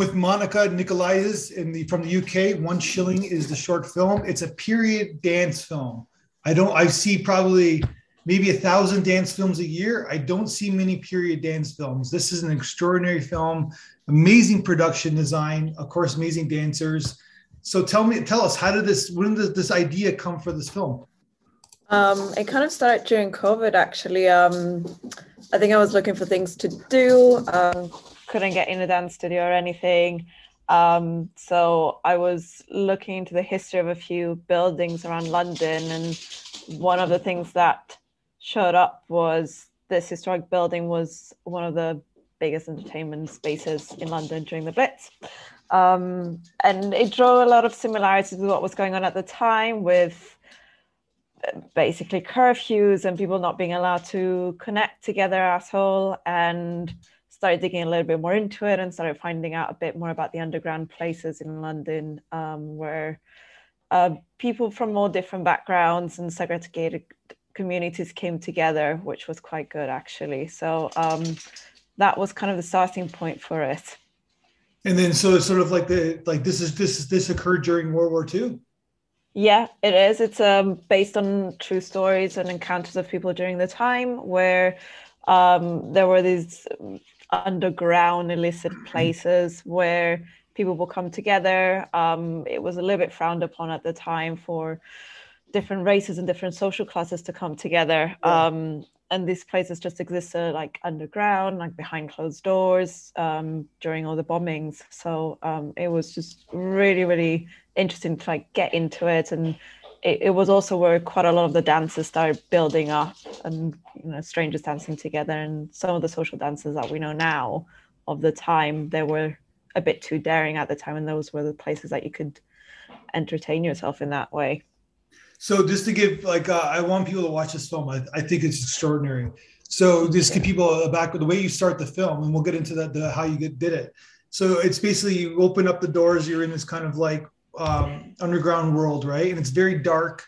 with Monica Nicolaides in the from the UK. One Shilling is the short film. It's a period dance film. I don't. I see probably maybe a thousand dance films a year. I don't see many period dance films. This is an extraordinary film. Amazing production design. Of course, amazing dancers. So tell me, tell us, how did this? When did this idea come for this film? Um, it kind of started during COVID, actually. Um, I think I was looking for things to do. Um, couldn't get in a dance studio or anything. Um, so I was looking into the history of a few buildings around London, and one of the things that showed up was this historic building was one of the biggest entertainment spaces in London during the Blitz. Um, and it drew a lot of similarities with what was going on at the time with basically curfews and people not being allowed to connect together at all and started digging a little bit more into it and started finding out a bit more about the underground places in London um, where uh, people from all different backgrounds and segregated communities came together, which was quite good actually. So um, that was kind of the starting point for it. And then, so it's sort of like the like this is this this occurred during World War II. Yeah, it is. It's um, based on true stories and encounters of people during the time where um, there were these underground illicit places where people will come together. Um, it was a little bit frowned upon at the time for different races and different social classes to come together. Yeah. Um, and these places just existed like underground, like behind closed doors um, during all the bombings. So um, it was just really, really interesting to like get into it. And it, it, was also where quite a lot of the dances started building up and, you know, strangers dancing together. And some of the social dances that we know now of the time, they were a bit too daring at the time. And those were the places that you could entertain yourself in that way. So just to give like uh, I want people to watch this film. I, I think it's extraordinary. So just give people back with the way you start the film, and we'll get into that the how you get, did it. So it's basically you open up the doors. You're in this kind of like um, underground world, right? And it's very dark.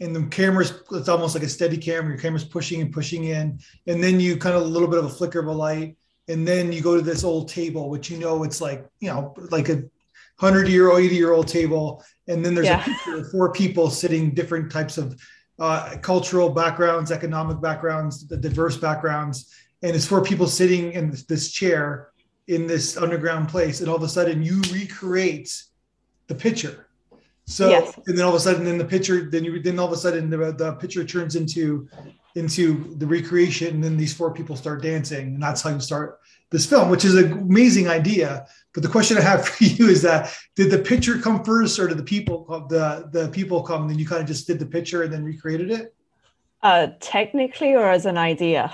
And the camera's it's almost like a steady camera. Your camera's pushing and pushing in, and then you kind of a little bit of a flicker of a light, and then you go to this old table, which you know it's like you know like a hundred year old, eighty year old table, and then there's yeah. a picture of four people sitting different types of uh, cultural backgrounds, economic backgrounds, the diverse backgrounds, and it's four people sitting in this chair in this underground place, and all of a sudden you recreate the picture. So yes. and then all of a sudden, then the picture, then you then all of a sudden the, the picture turns into into the recreation, and then these four people start dancing, and that's how you start this film, which is an amazing idea. But the question I have for you is that did the picture come first, or did the people the the people come? And then you kind of just did the picture and then recreated it. Uh, technically, or as an idea.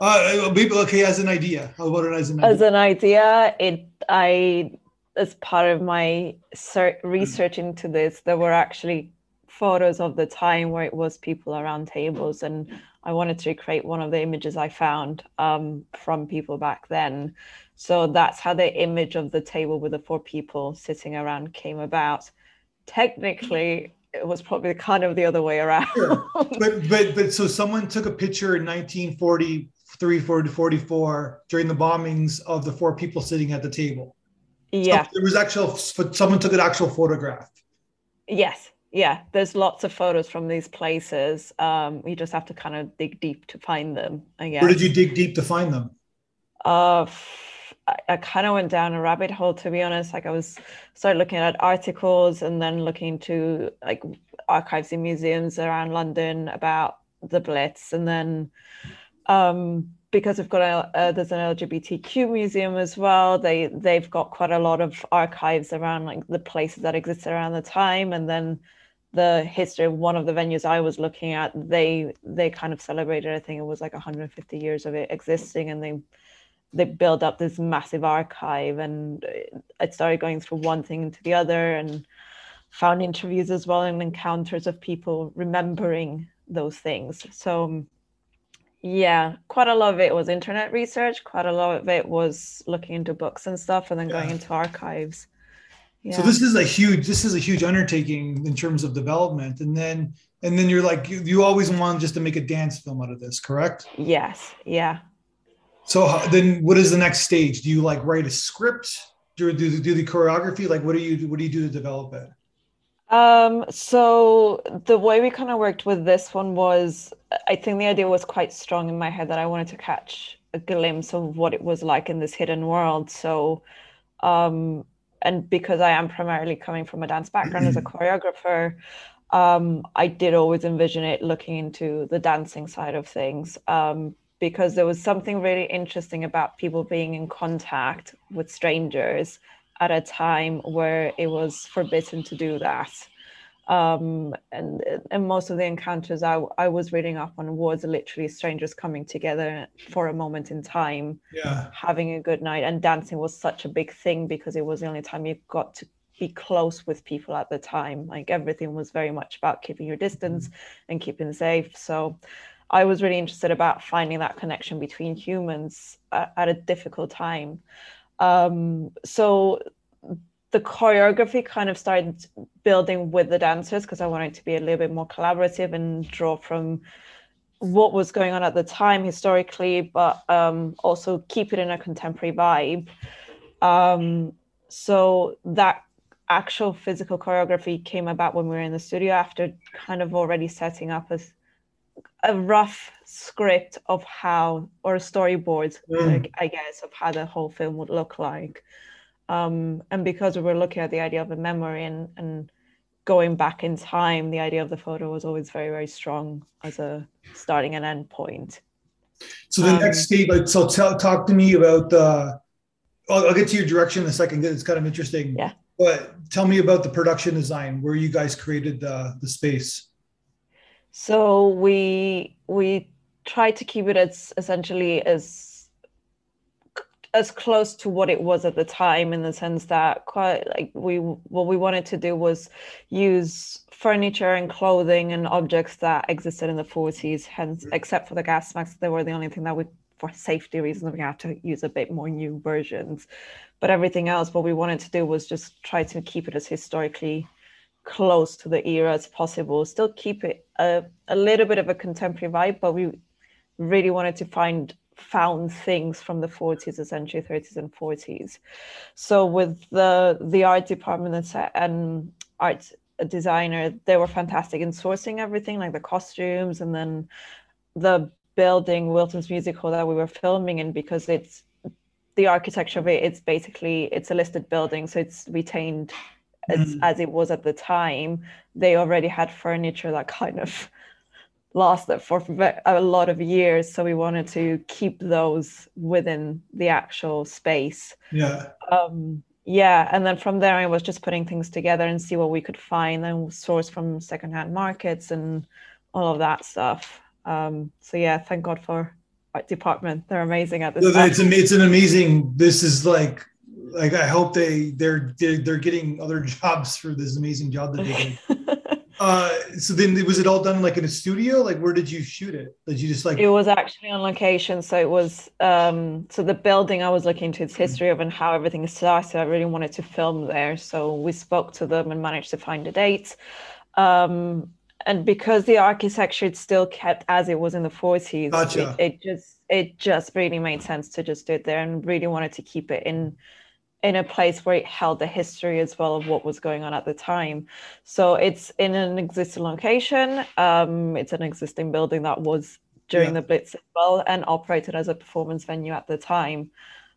uh, maybe okay, as an idea. How about it as an idea? As an idea, it I as part of my research into this, there were actually photos of the time where it was people around tables and I wanted to create one of the images I found um, from people back then. So that's how the image of the table with the four people sitting around came about. Technically, it was probably kind of the other way around. Sure. But but but so someone took a picture in 1943, 44 during the bombings of the four people sitting at the table. Yeah. So there was actual someone took an actual photograph. Yes yeah, there's lots of photos from these places. Um, you just have to kind of dig deep to find them. I guess. Where did you dig deep to find them? Uh, I, I kind of went down a rabbit hole to be honest. Like I was started looking at articles and then looking to like archives in museums around London about the Blitz, and then um, because we've got a uh, there's an LGBTQ museum as well. They they've got quite a lot of archives around like the places that existed around the time, and then the history of one of the venues I was looking at, they they kind of celebrated. I think it was like 150 years of it existing, and they they built up this massive archive. And I started going through one thing into the other, and found interviews as well and encounters of people remembering those things. So yeah, quite a lot of it was internet research. Quite a lot of it was looking into books and stuff, and then yeah. going into archives. So this is a huge this is a huge undertaking in terms of development, and then and then you're like you, you always want just to make a dance film out of this, correct? Yes. Yeah. So then, what is the next stage? Do you like write a script? do, do, do the choreography? Like, what do you what do you do to develop it? Um, so the way we kind of worked with this one was, I think the idea was quite strong in my head that I wanted to catch a glimpse of what it was like in this hidden world. So, um, and because I am primarily coming from a dance background as a choreographer, um, I did always envision it looking into the dancing side of things um, because there was something really interesting about people being in contact with strangers at a time where it was forbidden to do that. Um, and and most of the encounters I, I was reading up on was literally strangers coming together for a moment in time, yeah, having a good night. And dancing was such a big thing because it was the only time you got to be close with people at the time. Like everything was very much about keeping your distance and keeping safe. So I was really interested about finding that connection between humans at, at a difficult time. Um, so the choreography kind of started building with the dancers because I wanted to be a little bit more collaborative and draw from what was going on at the time historically, but um, also keep it in a contemporary vibe. Um, so that actual physical choreography came about when we were in the studio after kind of already setting up as a rough script of how or a storyboard mm. I guess of how the whole film would look like. Um, and because we were looking at the idea of a memory and, and going back in time the idea of the photo was always very very strong as a starting and end point. So the um, next stage like so tell, talk to me about the I'll, I'll, get to your direction in a second it's kind of interesting. Yeah. But tell me about the production design where you guys created the the space. So we we tried to keep it as essentially as as close to what it was at the time in the sense that quite like we what we wanted to do was use furniture and clothing and objects that existed in the 40s hence mm-hmm. except for the gas masks they were the only thing that we for safety reasons we had to use a bit more new versions but everything else what we wanted to do was just try to keep it as historically close to the era as possible still keep it a, a little bit of a contemporary vibe but we really wanted to find found things from the 40s essentially 30s and 40s so with the the art department and art designer they were fantastic in sourcing everything like the costumes and then the building wilton's music hall that we were filming in because it's the architecture of it it's basically it's a listed building so it's retained as, mm. as it was at the time they already had furniture that kind of lasted for a lot of years so we wanted to keep those within the actual space. Yeah. Um yeah and then from there i was just putting things together and see what we could find and source from secondhand markets and all of that stuff. Um so yeah thank god for art department. They're amazing at this it's, it's an amazing this is like like i hope they they're they're, they're getting other jobs for this amazing job that they did Uh, so then was it all done like in a studio? Like where did you shoot it? Did you just like it was actually on location. So it was um so the building I was looking to its history of and how everything started. I really wanted to film there. So we spoke to them and managed to find a date. Um and because the architecture is still kept as it was in the 40s, gotcha. it, it just it just really made sense to just do it there and really wanted to keep it in in a place where it held the history as well of what was going on at the time. So it's in an existing location. Um, it's an existing building that was during yeah. the Blitz as well and operated as a performance venue at the time.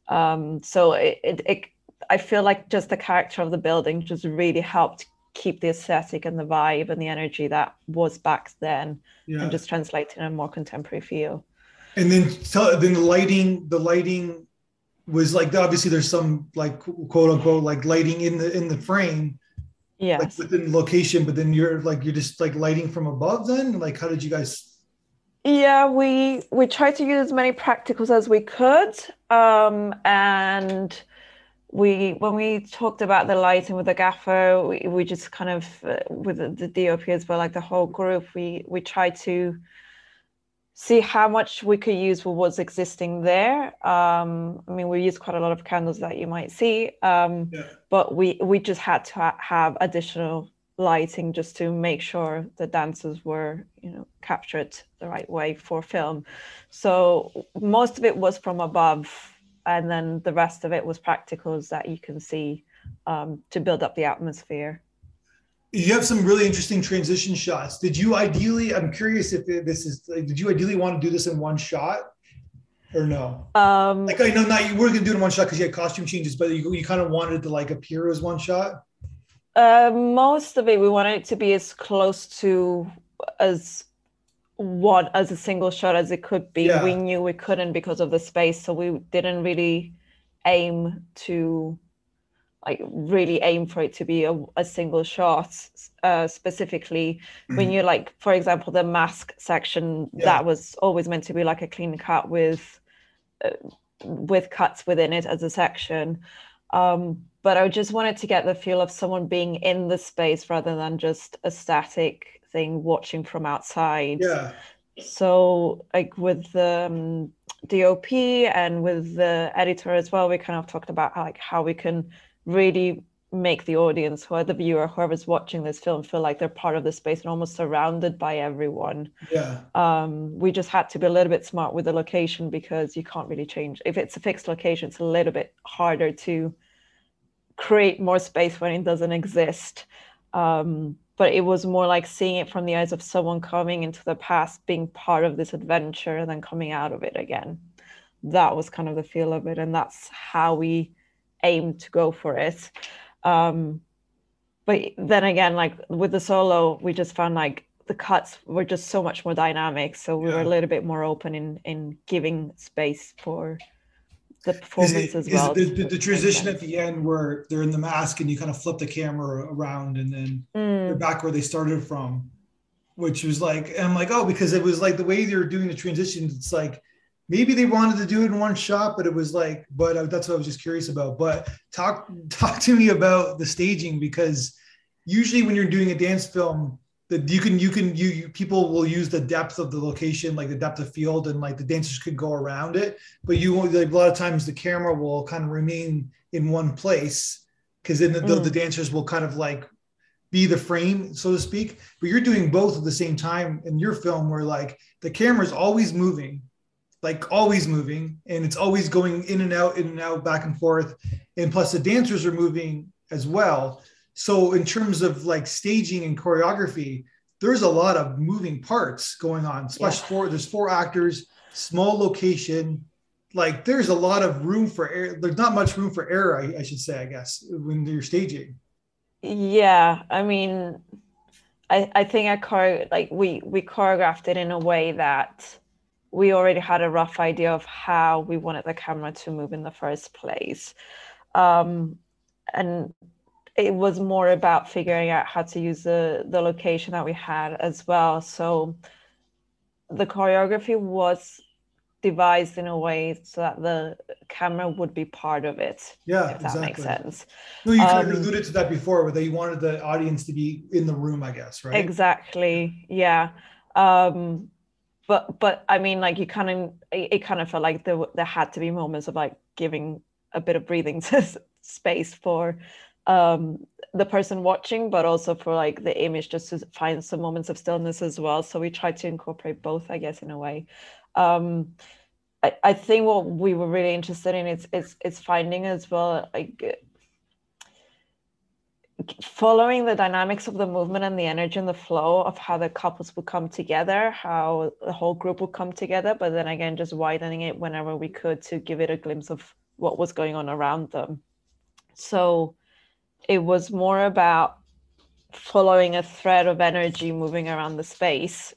Um, so it, it, it, I feel like just the character of the building just really helped keep the aesthetic and the vibe and the energy that was back then yeah. and just translate in a more contemporary feel. And then, then the lighting, the lighting was like obviously there's some like quote unquote like lighting in the in the frame. Yeah like within location but then you're like you're just like lighting from above then? Like how did you guys yeah we we tried to use as many practicals as we could um and we when we talked about the lighting with the gaffer we, we just kind of uh, with the, the dop as well like the whole group we we tried to see how much we could use for what's existing there. Um, I mean, we use quite a lot of candles that you might see, um, yeah. but we we just had to ha- have additional lighting just to make sure the dancers were, you know, captured the right way for film. So most of it was from above. and then the rest of it was practicals that you can see um, to build up the atmosphere. You have some really interesting transition shots. Did you ideally? I'm curious if this is. Like, did you ideally want to do this in one shot, or no? Um, like I know not you were gonna do it in one shot because you had costume changes, but you, you kind of wanted to like appear as one shot. Uh, most of it, we wanted it to be as close to as one as a single shot as it could be. Yeah. We knew we couldn't because of the space, so we didn't really aim to like really aim for it to be a, a single shot uh, specifically mm-hmm. when you like for example the mask section yeah. that was always meant to be like a clean cut with uh, with cuts within it as a section um, but i just wanted to get the feel of someone being in the space rather than just a static thing watching from outside yeah so like with the um, dop and with the editor as well we kind of talked about how, like how we can really make the audience, who are the viewer, whoever's watching this film, feel like they're part of the space and almost surrounded by everyone. Yeah. Um, we just had to be a little bit smart with the location because you can't really change. If it's a fixed location, it's a little bit harder to create more space when it doesn't exist. Um, but it was more like seeing it from the eyes of someone coming into the past, being part of this adventure, and then coming out of it again. That was kind of the feel of it, and that's how we aim to go for it. Um, but then again, like with the solo, we just found like the cuts were just so much more dynamic. So we yeah. were a little bit more open in in giving space for the performance it, as well. The, the, the, transition at the end where they're in the mask and you kind of flip the camera around and then mm. they're back where they started from, which was like, I'm like, oh, because it was like the way they were doing the transition, it's like maybe they wanted to do it in one shot, but it was like, but that's what I was just curious about. But talk talk to me about the staging because usually when you're doing a dance film, that you can you can you, you, people will use the depth of the location, like the depth of field, and like the dancers could go around it. But you like a lot of times the camera will kind of remain in one place because then the, mm. the, the dancers will kind of like be the frame, so to speak. But you're doing both at the same time in your film, where like the camera is always moving like always moving and it's always going in and out, in and out, back and forth. And plus the dancers are moving as well. So in terms of like staging and choreography, there's a lot of moving parts going on. Especially yeah. four, there's four actors, small location. Like there's a lot of room for air. There's not much room for error, I, I should say, I guess, when you're staging. Yeah, I mean, I I think I chore like we we choreographed it in a way that we already had a rough idea of how we wanted the camera to move in the first place. Um, and it was more about figuring out how to use the, the location that we had as well. So the choreography was devised in a way so that the camera would be part of it. Yeah, if that exactly. makes sense. No, you kind um, of alluded to that before, where you wanted the audience to be in the room, I guess, right? Exactly. Yeah. Um, but but I mean, like you kind of it, kind of felt like there there had to be moments of like giving a bit of breathing space for um, the person watching, but also for like the image just to find some moments of stillness as well. So we tried to incorporate both, I guess, in a way. Um, I, I think what we were really interested in is is, is finding as well like following the dynamics of the movement and the energy and the flow of how the couples would come together, how the whole group would come together, but then again, just widening it whenever we could to give it a glimpse of what was going on around them. So it was more about following a thread of energy moving around the space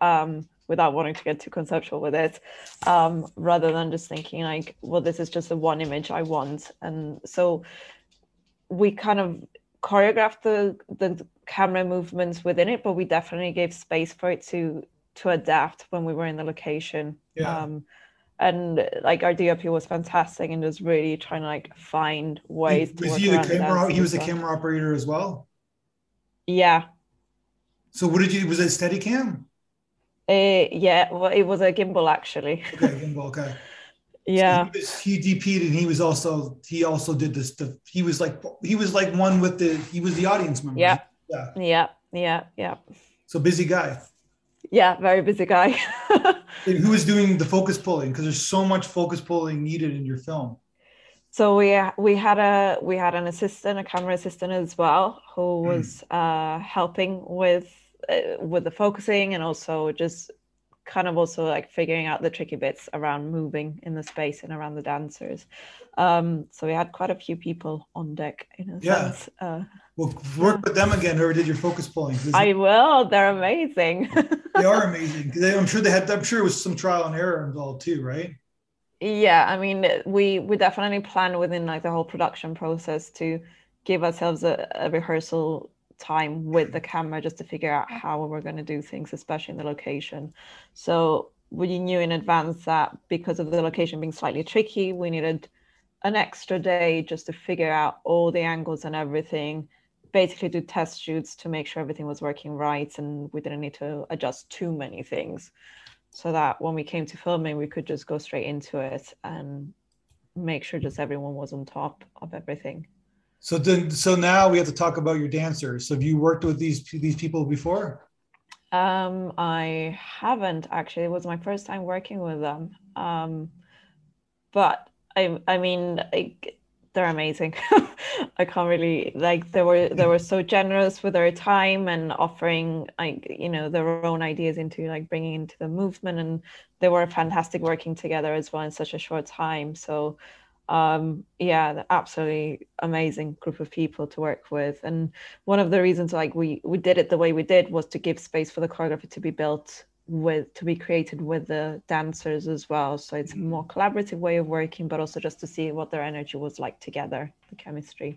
um, without wanting to get too conceptual with it, um, rather than just thinking like, well, this is just the one image I want. And so we kind of choreographed the the camera movements within it, but we definitely gave space for it to to adapt when we were in the location. Yeah. Um, and like our DOP was fantastic and just really trying to like find ways was he the camera he was a camera operator as well? Yeah. So what did you was it Steadicam uh, yeah well it was a gimbal actually. Okay gimbal okay yeah so he, was, he dp'd and he was also he also did this the he was like he was like one with the he was the audience member yeah yeah yeah yeah yeah so busy guy yeah very busy guy And who is doing the focus pulling? Because there's so much focus pulling needed in your film. So we we had a we had an assistant, a camera assistant as well, who hmm. was mm. uh, helping with uh, with the focusing and also just kind of also like figuring out the tricky bits around moving in the space and around the dancers. Um, so we had quite a few people on deck in a yeah. sense. Uh, well, work with them again. Or did your focus pulling? I will. They're amazing. they are amazing. I'm sure they had. I'm sure it was some trial and error involved too, right? Yeah, I mean, we we definitely plan within like the whole production process to give ourselves a, a rehearsal time with the mm-hmm. camera just to figure out how we're going to do things, especially in the location. So we knew in advance that because of the location being slightly tricky, we needed an extra day just to figure out all the angles and everything basically do test shoots to make sure everything was working right and we didn't need to adjust too many things. So that when we came to filming we could just go straight into it and make sure just everyone was on top of everything so then so now we have to talk about your dancers. So have you worked with these these people before? Um i haven't actually. It was my first time working with them. Um but i i mean they're amazing. I can't really like they were they were so generous with their time and offering like you know their own ideas into like bringing into the movement. And they were fantastic working together as well in such a short time. So um yeah absolutely amazing group of people to work with. And one of the reasons like we we did it the way we did was to give space for the choreography to be built with to be created with the dancers as well. So it's a more mm-hmm. collaborative way of working but also just to see what their energy was like together the chemistry.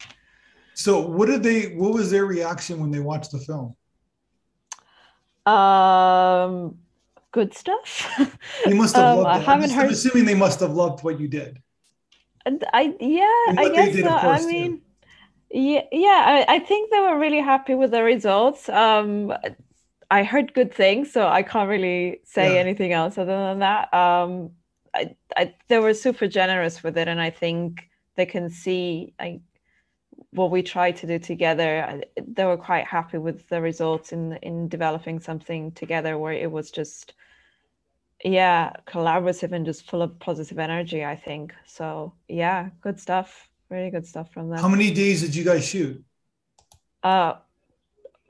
So what did they what was their reaction when they watched the film? Um good stuff. They must have um, loved it. I haven't I'm, heard... I'm assuming they must have loved what you did i yeah i guess so. i mean yeah yeah I, I think they were really happy with the results um I heard good things, so I can't really say yeah. anything else other than that. Um, I, I, they were super generous with it, and I think they can see I, what we tried to do together. They were quite happy with the results in in developing something together, where it was just, yeah, collaborative and just full of positive energy. I think so. Yeah, good stuff. Really good stuff from them. How many days did you guys shoot? Uh,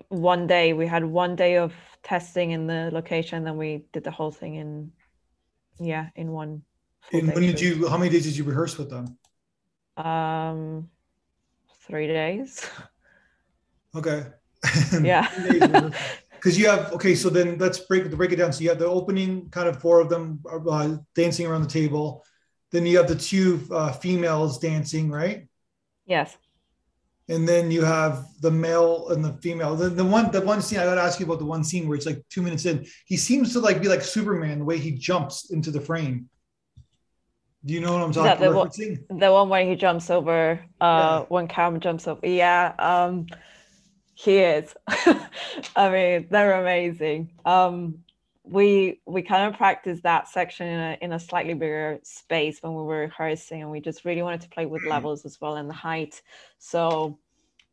one day we had one day of testing in the location then we did the whole thing in yeah in one and when did you how many days did you rehearse with them um three days okay yeah because you have okay so then let's break break it down so you have the opening kind of four of them uh, dancing around the table then you have the two uh, females dancing right yes and then you have the male and the female. The, the one the one scene I got to ask you about the one scene where it's like two minutes in. He seems to like be like Superman the way he jumps into the frame. Do you know what I'm talking the about? One, the one where he jumps over uh yeah. when Cam jumps over. Yeah, um he is. I mean, they're amazing. Um we we kind of practiced that section in a, in a slightly bigger space when we were rehearsing and we just really wanted to play with levels as well and the height so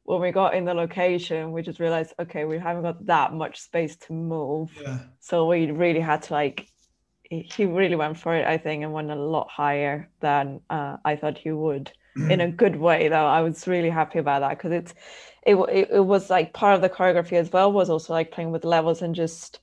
when we got in the location we just realized okay we haven't got that much space to move yeah. so we really had to like he really went for it i think and went a lot higher than uh, i thought he would in a good way though i was really happy about that because it's it, it, it was like part of the choreography as well was also like playing with levels and just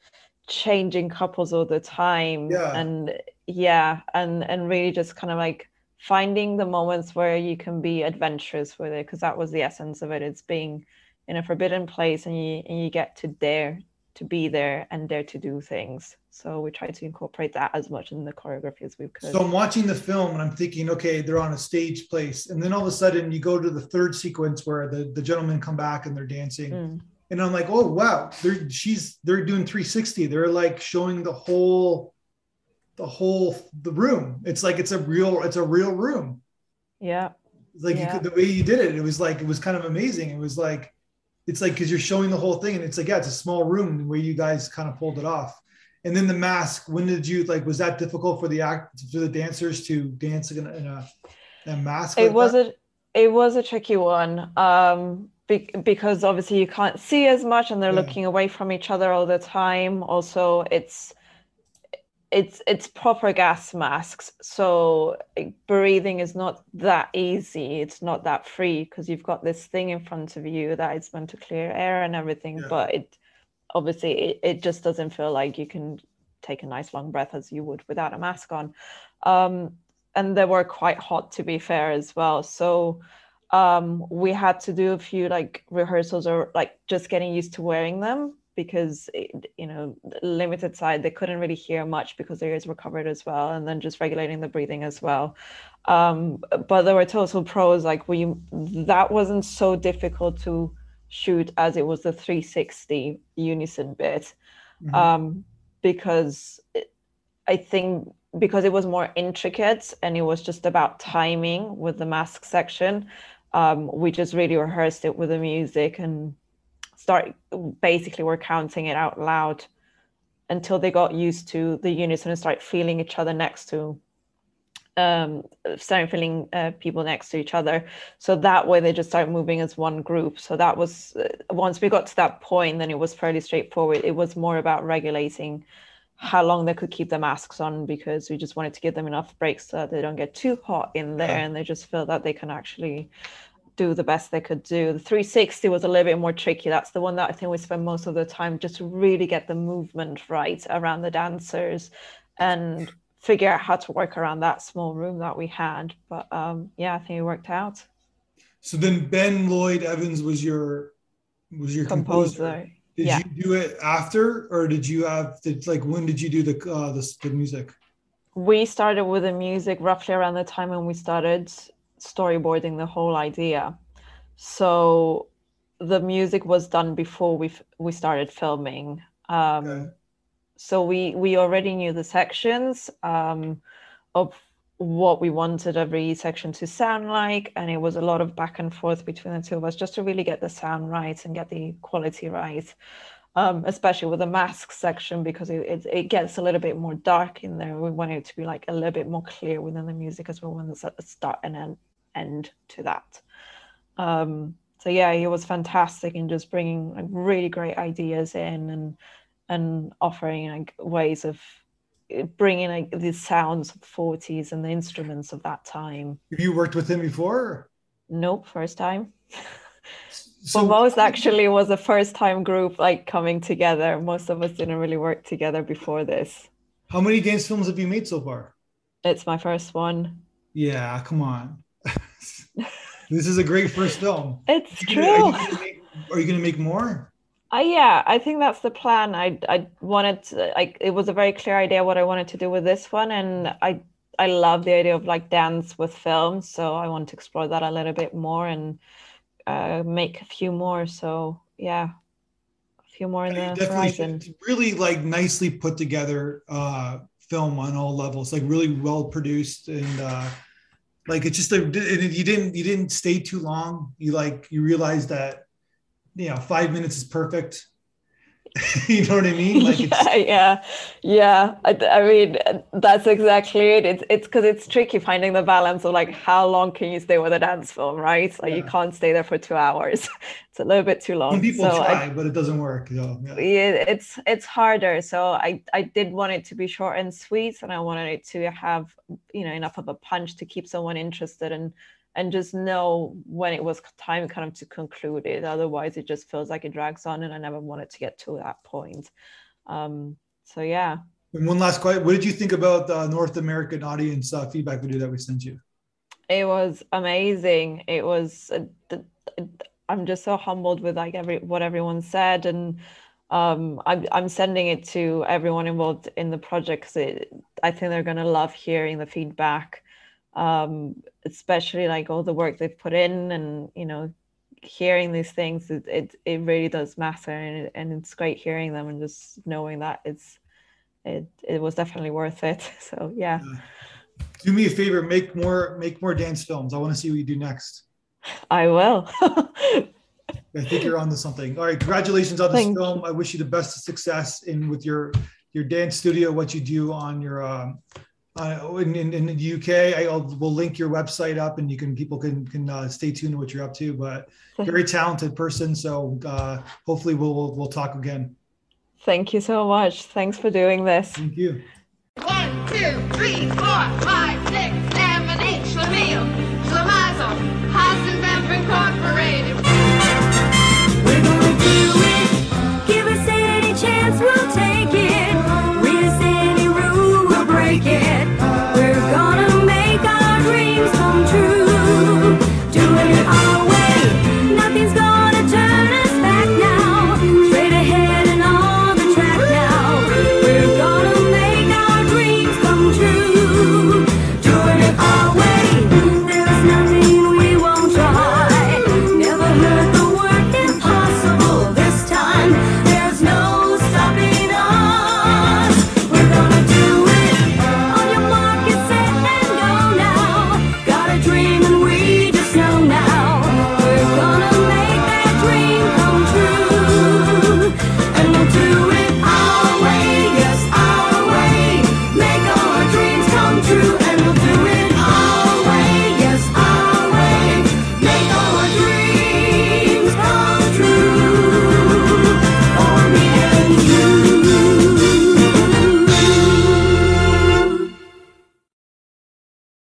changing couples all the time yeah. and yeah and and really just kind of like finding the moments where you can be adventurous with it because that was the essence of it it's being in a forbidden place and you and you get to dare to be there and dare to do things so we try to incorporate that as much in the choreography as we could so i'm watching the film and i'm thinking okay they're on a stage place and then all of a sudden you go to the third sequence where the, the gentlemen come back and they're dancing mm and I'm like, oh wow, they're she's they're doing 360. They're like showing the whole the whole the room. It's like it's a real it's a real room. Yeah. Like yeah. Could, the way you did it, it was like it was kind of amazing. It was like it's like because you're showing the whole thing, and it's like yeah, it's a small room where you guys kind of pulled it off. And then the mask. When did you like? Was that difficult for the act for the dancers to dance in a, in a, a mask? It like was that? a it was a tricky one. Um, be- because obviously you can't see as much and they're yeah. looking away from each other all the time also it's it's it's proper gas masks. So breathing is not that easy. It's not that free because you've got this thing in front of you that is meant to clear air and everything yeah. but it obviously it, it just doesn't feel like you can take a nice long breath as you would without a mask on. Um, and they were quite hot to be fair as well. So um, we had to do a few like rehearsals or like just getting used to wearing them because it, you know limited side they couldn't really hear much because their ears were covered as well and then just regulating the breathing as well um, but there were total pros like we that wasn't so difficult to shoot as it was the 360 unison bit mm-hmm. um, because it, i think because it was more intricate and it was just about timing with the mask section um, we just really rehearsed it with the music and start basically were counting it out loud until they got used to the unison and start feeling each other next to um, starting feeling uh, people next to each other. So that way they just start moving as one group. So that was uh, once we got to that point, then it was fairly straightforward. It was more about regulating how long they could keep the masks on because we just wanted to give them enough breaks so that they don't get too hot in there yeah. and they just feel that they can actually do the best they could do. The 360 was a little bit more tricky. That's the one that I think we spent most of the time just to really get the movement right around the dancers and figure out how to work around that small room that we had. But um, yeah, I think it worked out. So then Ben Lloyd Evans was your was your composer. composer. Did yeah. you do it after, or did you have did like when did you do the uh, the, the music? We started with the music roughly around the time when we started storyboarding the whole idea. So the music was done before we we started filming. Um, okay. So we we already knew the sections um, of what we wanted every section to sound like, and it was a lot of back and forth between the two of us just to really get the sound right and get the quality right. Um, especially with the mask section because it, it, it, gets a little bit more dark in there. We want it to be like a little bit more clear within the music as well when it's at the start and end end to that. Um, so yeah, he was fantastic in just bringing like, really great ideas in and and offering like ways of eh, bringing like the sounds of the 40s and the instruments of that time. Have you worked with him before? Nope, first time. So most actually was a first time group like coming together. Most of us didn't really work together before this. How many dance films have you made so far? It's my first one. Yeah, come on. this is a great first film. It's are true. You are you going to make more? Uh, yeah, I think that's the plan. I I wanted to, like it was a very clear idea what I wanted to do with this one, and I I love the idea of like dance with film, so I want to explore that a little bit more and uh, make a few more. So yeah, a few more in the horizon. Really like nicely put together uh, film on all levels, like really well produced and. Uh, like it's just a you didn't you didn't stay too long you like you realize that you know five minutes is perfect you know what I mean? Like yeah, yeah, yeah. I, I, mean, that's exactly it. It's it's because it's tricky finding the balance of like how long can you stay with a dance film, right? Like yeah. you can't stay there for two hours. it's a little bit too long. Some people so try, I, but it doesn't work. So, yeah. yeah, it's it's harder. So I I did want it to be short and sweet, and I wanted it to have you know enough of a punch to keep someone interested and and just know when it was time kind of to conclude it. Otherwise, it just feels like it drags on, and I never wanted to get to that point. Um, so yeah. And one last question: What did you think about the North American audience uh, feedback video that we sent you? It was amazing. It was. Uh, I'm just so humbled with like every what everyone said, and um, I'm I'm sending it to everyone involved in the project because I think they're gonna love hearing the feedback um, especially like all the work they've put in and you know hearing these things it it, it really does matter. And, it, and it's great hearing them and just knowing that it's it it was definitely worth it. So yeah. Do me a favor make more make more dance films. I want to see what you do next. I will. I think you're on to something. All right, congratulations on this Thank film. I wish you the best of success in with your your dance studio, what you do on your um, uh, in, in, in, the UK. I will link your website up, and you can people can can uh, stay tuned to what you're up to. But very talented person, so uh, hopefully we'll we'll we'll talk again. Thank you so much. Thanks for doing this. Thank you. two, three, four, five.